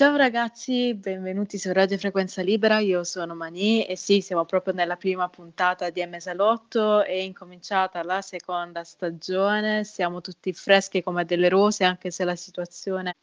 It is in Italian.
Ciao ragazzi, benvenuti su Radio Frequenza Libera, io sono Mani e sì, siamo proprio nella prima puntata di M Salotto, è incominciata la seconda stagione, siamo tutti freschi come delle rose anche se la situazione